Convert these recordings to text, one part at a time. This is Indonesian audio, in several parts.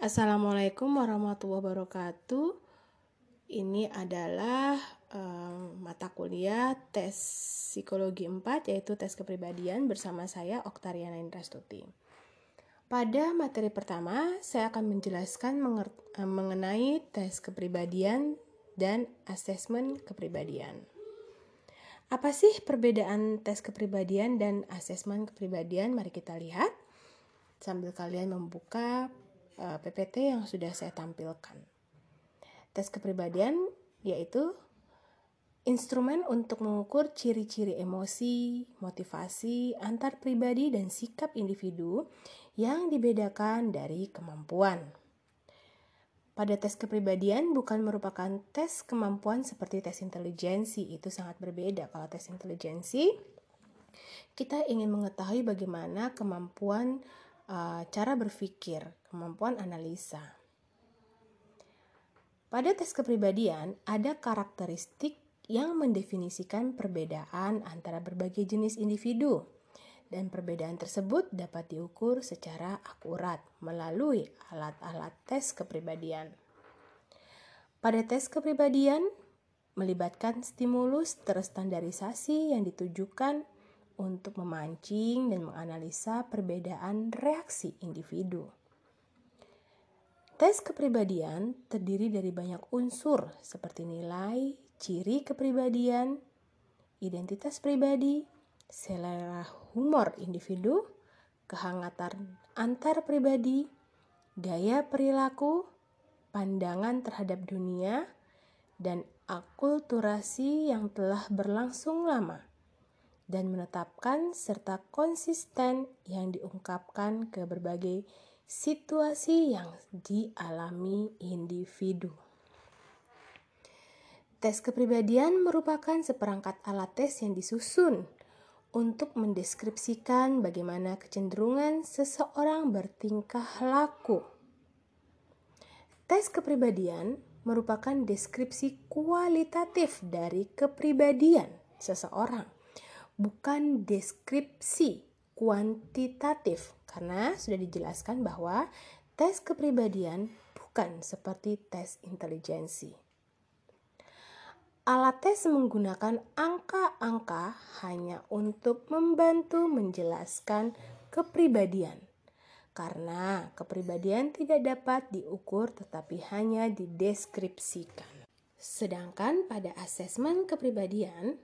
Assalamualaikum warahmatullahi wabarakatuh. Ini adalah um, mata kuliah tes psikologi 4 yaitu tes kepribadian bersama saya Oktariana Indrastuti. Pada materi pertama, saya akan menjelaskan mengenai tes kepribadian dan asesmen kepribadian. Apa sih perbedaan tes kepribadian dan asesmen kepribadian? Mari kita lihat sambil kalian membuka eh, PPT yang sudah saya tampilkan. Tes kepribadian yaitu instrumen untuk mengukur ciri-ciri emosi, motivasi, antar pribadi dan sikap individu yang dibedakan dari kemampuan. Pada tes kepribadian bukan merupakan tes kemampuan seperti tes intelijensi, itu sangat berbeda. Kalau tes intelijensi, kita ingin mengetahui bagaimana kemampuan uh, cara berpikir, kemampuan analisa. Pada tes kepribadian, ada karakteristik yang mendefinisikan perbedaan antara berbagai jenis individu, dan perbedaan tersebut dapat diukur secara akurat melalui alat-alat tes kepribadian. Pada tes kepribadian, melibatkan stimulus terstandarisasi yang ditujukan untuk memancing dan menganalisa perbedaan reaksi individu. Tes kepribadian terdiri dari banyak unsur seperti nilai, ciri kepribadian, identitas pribadi, selera humor individu, kehangatan antar pribadi, gaya perilaku, pandangan terhadap dunia, dan akulturasi yang telah berlangsung lama dan menetapkan serta konsisten yang diungkapkan ke berbagai situasi yang dialami individu. Tes kepribadian merupakan seperangkat alat tes yang disusun untuk mendeskripsikan bagaimana kecenderungan seseorang bertingkah laku. Tes kepribadian merupakan deskripsi kualitatif dari kepribadian seseorang bukan deskripsi kuantitatif karena sudah dijelaskan bahwa tes kepribadian bukan seperti tes intelijensi. Alat tes menggunakan angka-angka hanya untuk membantu menjelaskan kepribadian. Karena kepribadian tidak dapat diukur tetapi hanya dideskripsikan. Sedangkan pada asesmen kepribadian,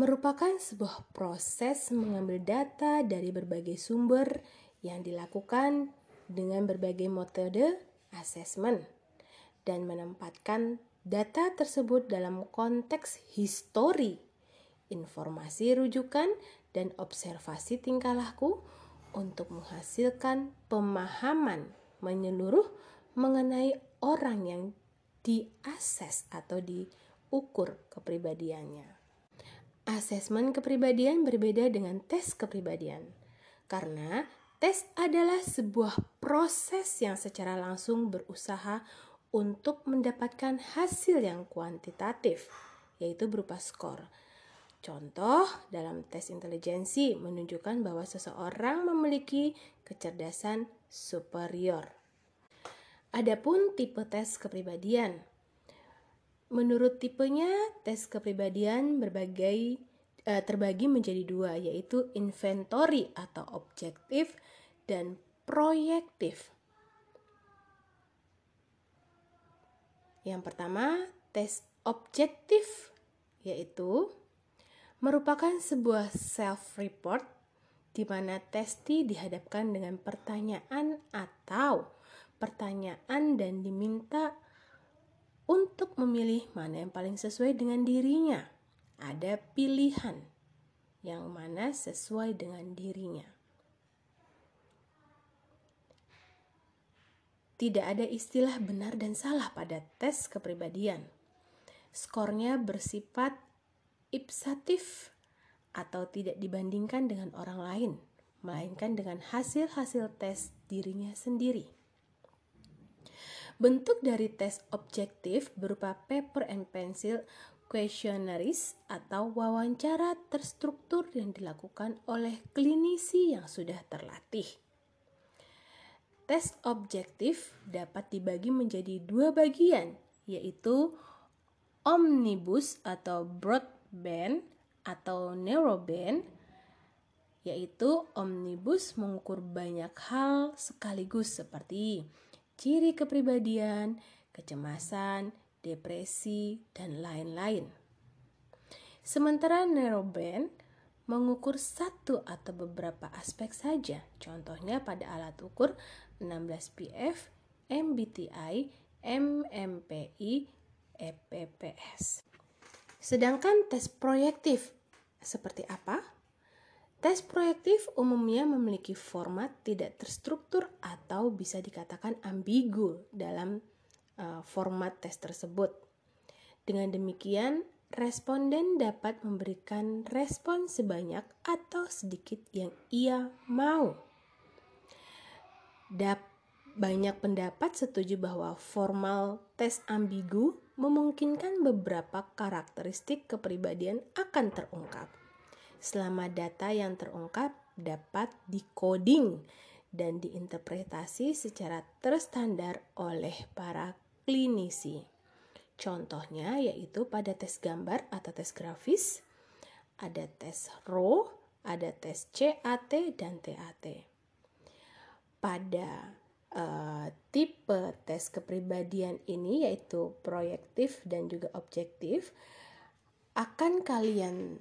merupakan sebuah proses mengambil data dari berbagai sumber yang dilakukan dengan berbagai metode asesmen dan menempatkan data tersebut dalam konteks histori, informasi rujukan, dan observasi tingkah laku untuk menghasilkan pemahaman menyeluruh mengenai orang yang diakses atau diukur kepribadiannya. Asesmen kepribadian berbeda dengan tes kepribadian, karena tes adalah sebuah proses yang secara langsung berusaha untuk mendapatkan hasil yang kuantitatif, yaitu berupa skor. Contoh dalam tes intelijensi menunjukkan bahwa seseorang memiliki kecerdasan superior. Adapun tipe tes kepribadian Menurut tipenya, tes kepribadian berbagai uh, terbagi menjadi dua, yaitu inventory atau objektif dan proyektif. Yang pertama, tes objektif yaitu merupakan sebuah self-report di mana testi dihadapkan dengan pertanyaan atau pertanyaan dan diminta untuk memilih mana yang paling sesuai dengan dirinya. Ada pilihan yang mana sesuai dengan dirinya. Tidak ada istilah benar dan salah pada tes kepribadian. Skornya bersifat ipsatif atau tidak dibandingkan dengan orang lain, melainkan dengan hasil-hasil tes dirinya sendiri. Bentuk dari tes objektif berupa paper and pencil questionnaires atau wawancara terstruktur yang dilakukan oleh klinisi yang sudah terlatih. tes objektif dapat dibagi menjadi dua bagian, yaitu omnibus atau broadband atau narrowband, yaitu omnibus mengukur banyak hal sekaligus seperti ciri kepribadian, kecemasan, depresi, dan lain-lain. Sementara narrowband mengukur satu atau beberapa aspek saja. Contohnya pada alat ukur 16PF, MBTI, MMPI, EPPS. Sedangkan tes proyektif seperti apa? Tes proyektif umumnya memiliki format tidak terstruktur atau bisa dikatakan ambigu dalam uh, format tes tersebut. Dengan demikian, responden dapat memberikan respon sebanyak atau sedikit yang ia mau. Dap banyak pendapat setuju bahwa formal tes ambigu memungkinkan beberapa karakteristik kepribadian akan terungkap. Selama data yang terungkap dapat dikoding dan diinterpretasi secara terstandar oleh para klinisi. Contohnya yaitu pada tes gambar atau tes grafis, ada tes RO, ada tes CAT dan TAT. Pada uh, tipe tes kepribadian ini yaitu proyektif dan juga objektif akan kalian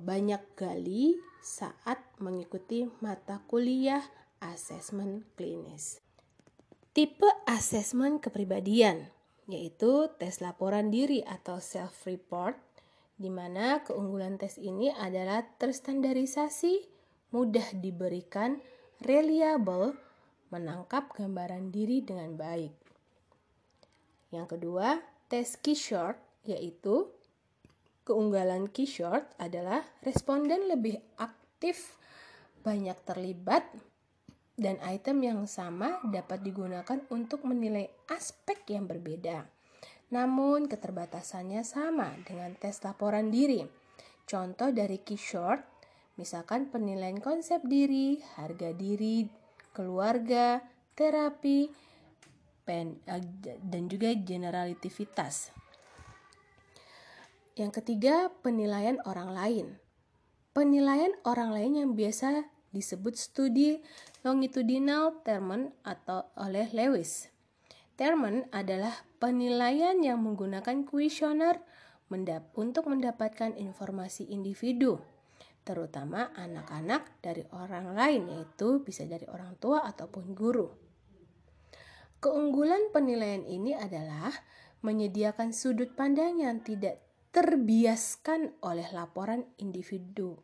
banyak gali saat mengikuti mata kuliah asesmen klinis. Tipe asesmen kepribadian yaitu tes laporan diri atau self-report, di mana keunggulan tes ini adalah terstandarisasi, mudah diberikan, reliable, menangkap gambaran diri dengan baik. Yang kedua, tes key short, yaitu keunggulan key short adalah responden lebih aktif, banyak terlibat, dan item yang sama dapat digunakan untuk menilai aspek yang berbeda. Namun keterbatasannya sama dengan tes laporan diri. Contoh dari key short, misalkan penilaian konsep diri, harga diri, keluarga, terapi, eh, dan juga generalitivitas. Yang ketiga, penilaian orang lain. Penilaian orang lain yang biasa disebut studi longitudinal Termen atau oleh Lewis. Termen adalah penilaian yang menggunakan kuesioner untuk mendapatkan informasi individu, terutama anak-anak dari orang lain, yaitu bisa dari orang tua ataupun guru. Keunggulan penilaian ini adalah menyediakan sudut pandang yang tidak terbiaskan oleh laporan individu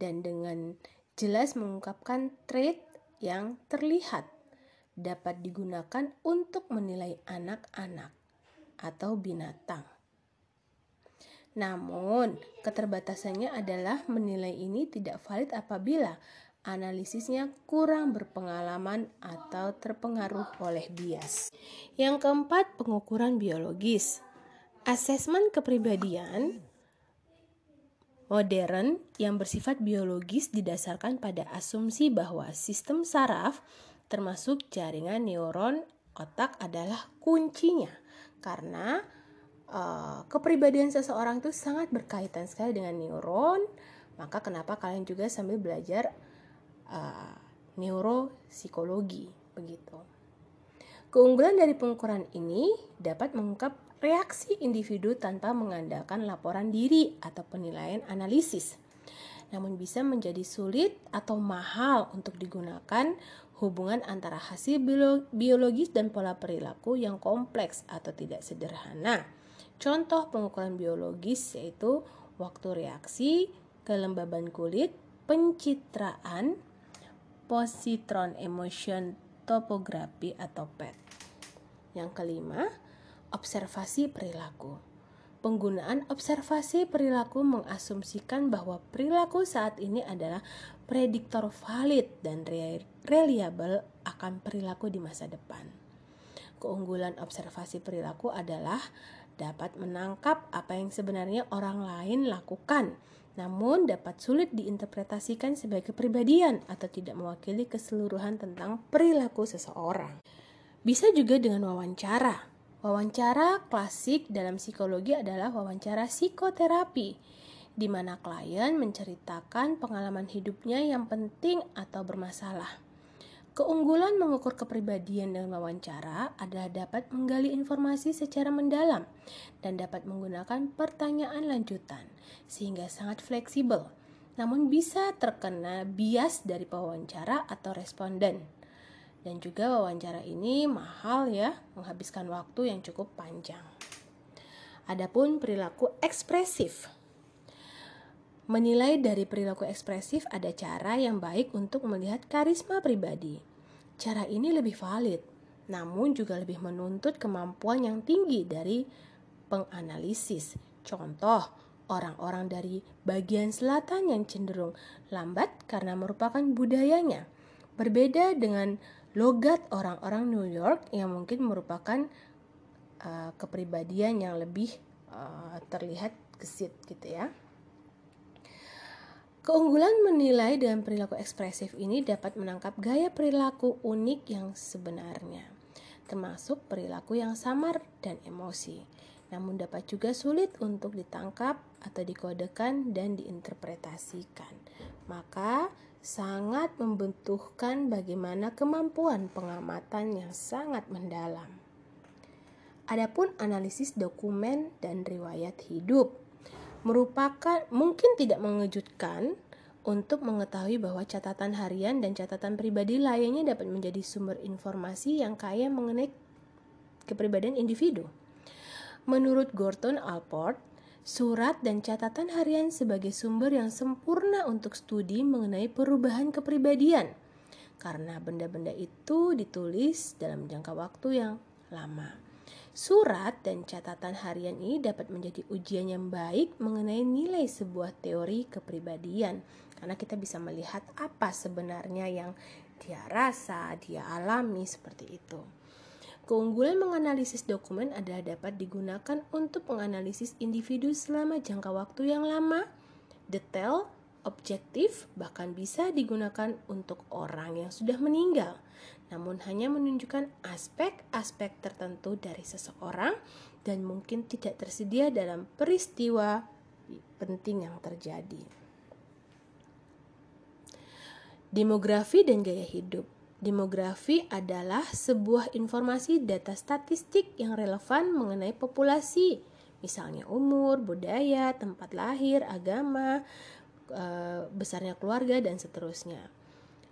dan dengan jelas mengungkapkan trait yang terlihat dapat digunakan untuk menilai anak-anak atau binatang. Namun, keterbatasannya adalah menilai ini tidak valid apabila analisisnya kurang berpengalaman atau terpengaruh oleh bias. Yang keempat, pengukuran biologis. Asesmen kepribadian modern yang bersifat biologis didasarkan pada asumsi bahwa sistem saraf termasuk jaringan neuron otak adalah kuncinya. Karena uh, kepribadian seseorang itu sangat berkaitan sekali dengan neuron maka kenapa kalian juga sambil belajar uh, neuropsikologi begitu. Keunggulan dari pengukuran ini dapat mengungkap reaksi individu tanpa mengandalkan laporan diri atau penilaian analisis. Namun bisa menjadi sulit atau mahal untuk digunakan hubungan antara hasil biologis dan pola perilaku yang kompleks atau tidak sederhana. Contoh pengukuran biologis yaitu waktu reaksi, kelembaban kulit, pencitraan, positron emotion topografi atau PET. Yang kelima, observasi perilaku. Penggunaan observasi perilaku mengasumsikan bahwa perilaku saat ini adalah prediktor valid dan reliable akan perilaku di masa depan. Keunggulan observasi perilaku adalah dapat menangkap apa yang sebenarnya orang lain lakukan, namun dapat sulit diinterpretasikan sebagai kepribadian atau tidak mewakili keseluruhan tentang perilaku seseorang. Bisa juga dengan wawancara. Wawancara klasik dalam psikologi adalah wawancara psikoterapi, di mana klien menceritakan pengalaman hidupnya yang penting atau bermasalah. Keunggulan mengukur kepribadian dengan wawancara adalah dapat menggali informasi secara mendalam dan dapat menggunakan pertanyaan lanjutan, sehingga sangat fleksibel, namun bisa terkena bias dari pewawancara atau responden. Dan juga wawancara ini mahal ya, menghabiskan waktu yang cukup panjang. Adapun perilaku ekspresif. Menilai dari perilaku ekspresif ada cara yang baik untuk melihat karisma pribadi. Cara ini lebih valid, namun juga lebih menuntut kemampuan yang tinggi dari penganalisis. Contoh, orang-orang dari bagian selatan yang cenderung lambat karena merupakan budayanya. Berbeda dengan logat orang-orang New York yang mungkin merupakan uh, kepribadian yang lebih uh, terlihat gesit gitu ya. Keunggulan menilai dengan perilaku ekspresif ini dapat menangkap gaya perilaku unik yang sebenarnya, termasuk perilaku yang samar dan emosi, namun dapat juga sulit untuk ditangkap atau dikodekan dan diinterpretasikan. Maka, sangat membutuhkan bagaimana kemampuan pengamatan yang sangat mendalam. Adapun analisis dokumen dan riwayat hidup merupakan mungkin tidak mengejutkan untuk mengetahui bahwa catatan harian dan catatan pribadi lainnya dapat menjadi sumber informasi yang kaya mengenai kepribadian individu. Menurut Gorton Alport, surat dan catatan harian sebagai sumber yang sempurna untuk studi mengenai perubahan kepribadian karena benda-benda itu ditulis dalam jangka waktu yang lama. Surat dan catatan harian ini dapat menjadi ujian yang baik mengenai nilai sebuah teori kepribadian karena kita bisa melihat apa sebenarnya yang dia rasa, dia alami seperti itu. Keunggulan menganalisis dokumen adalah dapat digunakan untuk menganalisis individu selama jangka waktu yang lama, detail, objektif, bahkan bisa digunakan untuk orang yang sudah meninggal namun hanya menunjukkan aspek-aspek tertentu dari seseorang dan mungkin tidak tersedia dalam peristiwa penting yang terjadi. Demografi dan gaya hidup. Demografi adalah sebuah informasi data statistik yang relevan mengenai populasi, misalnya umur, budaya, tempat lahir, agama, eh, besarnya keluarga, dan seterusnya.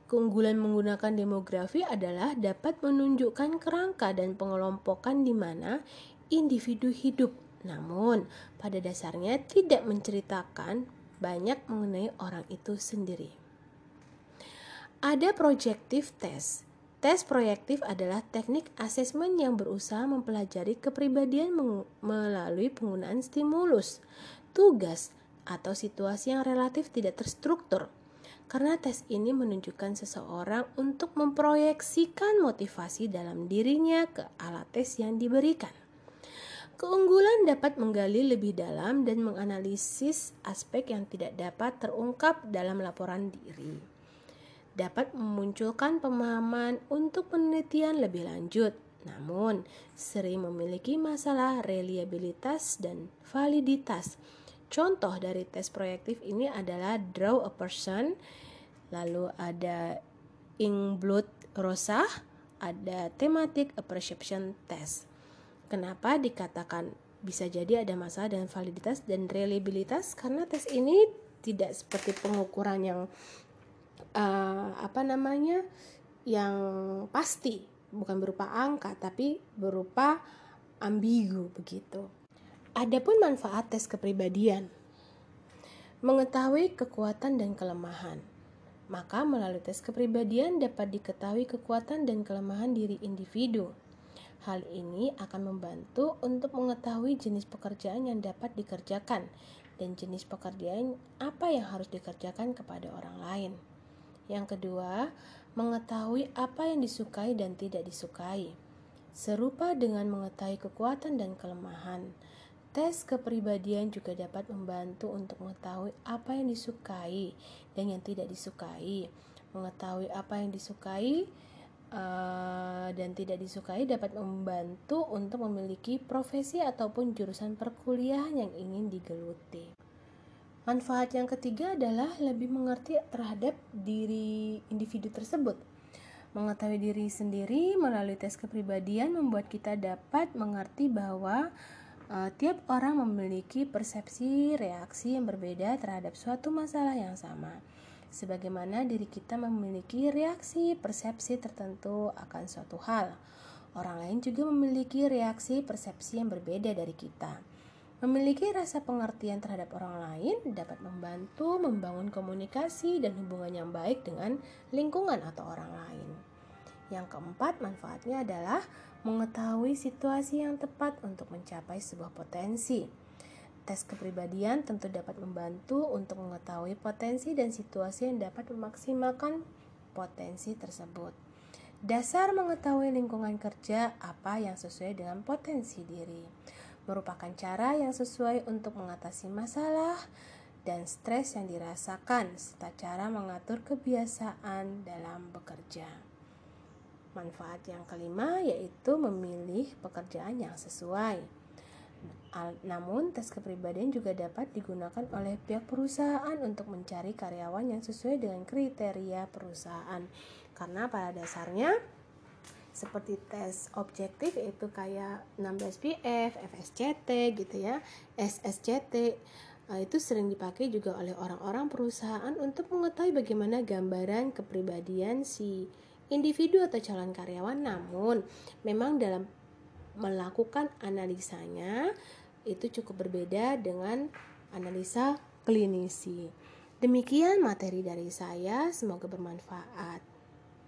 Keunggulan menggunakan demografi adalah dapat menunjukkan kerangka dan pengelompokan di mana individu hidup. Namun, pada dasarnya tidak menceritakan banyak mengenai orang itu sendiri. Ada projective test. Tes proyektif adalah teknik asesmen yang berusaha mempelajari kepribadian melalui penggunaan stimulus, tugas, atau situasi yang relatif tidak terstruktur karena tes ini menunjukkan seseorang untuk memproyeksikan motivasi dalam dirinya ke alat tes yang diberikan. Keunggulan dapat menggali lebih dalam dan menganalisis aspek yang tidak dapat terungkap dalam laporan diri. Dapat memunculkan pemahaman untuk penelitian lebih lanjut, namun sering memiliki masalah reliabilitas dan validitas. Contoh dari tes proyektif ini adalah draw a person, lalu ada ink blood rosa, ada thematic perception test. Kenapa dikatakan bisa jadi ada masalah dengan validitas dan reliabilitas? Karena tes ini tidak seperti pengukuran yang uh, apa namanya yang pasti bukan berupa angka tapi berupa ambigu begitu. Adapun manfaat tes kepribadian, mengetahui kekuatan dan kelemahan. Maka melalui tes kepribadian dapat diketahui kekuatan dan kelemahan diri individu. Hal ini akan membantu untuk mengetahui jenis pekerjaan yang dapat dikerjakan dan jenis pekerjaan apa yang harus dikerjakan kepada orang lain. Yang kedua, mengetahui apa yang disukai dan tidak disukai. Serupa dengan mengetahui kekuatan dan kelemahan, tes kepribadian juga dapat membantu untuk mengetahui apa yang disukai dan yang tidak disukai. Mengetahui apa yang disukai uh, dan tidak disukai dapat membantu untuk memiliki profesi ataupun jurusan perkuliahan yang ingin digeluti. Manfaat yang ketiga adalah lebih mengerti terhadap diri individu tersebut. Mengetahui diri sendiri melalui tes kepribadian membuat kita dapat mengerti bahwa uh, tiap orang memiliki persepsi reaksi yang berbeda terhadap suatu masalah yang sama. Sebagaimana diri kita memiliki reaksi persepsi tertentu akan suatu hal, orang lain juga memiliki reaksi persepsi yang berbeda dari kita. Memiliki rasa pengertian terhadap orang lain dapat membantu membangun komunikasi dan hubungan yang baik dengan lingkungan atau orang lain. Yang keempat, manfaatnya adalah mengetahui situasi yang tepat untuk mencapai sebuah potensi. Tes kepribadian tentu dapat membantu untuk mengetahui potensi dan situasi yang dapat memaksimalkan potensi tersebut. Dasar mengetahui lingkungan kerja apa yang sesuai dengan potensi diri merupakan cara yang sesuai untuk mengatasi masalah dan stres yang dirasakan, serta cara mengatur kebiasaan dalam bekerja. Manfaat yang kelima yaitu memilih pekerjaan yang sesuai. Namun, tes kepribadian juga dapat digunakan oleh pihak perusahaan untuk mencari karyawan yang sesuai dengan kriteria perusahaan, karena pada dasarnya seperti tes objektif itu kayak 16 PF, FSCT gitu ya, SSCT uh, itu sering dipakai juga oleh orang-orang perusahaan untuk mengetahui bagaimana gambaran kepribadian si individu atau calon karyawan. Namun, memang dalam melakukan analisanya itu cukup berbeda dengan analisa klinisi. Demikian materi dari saya, semoga bermanfaat.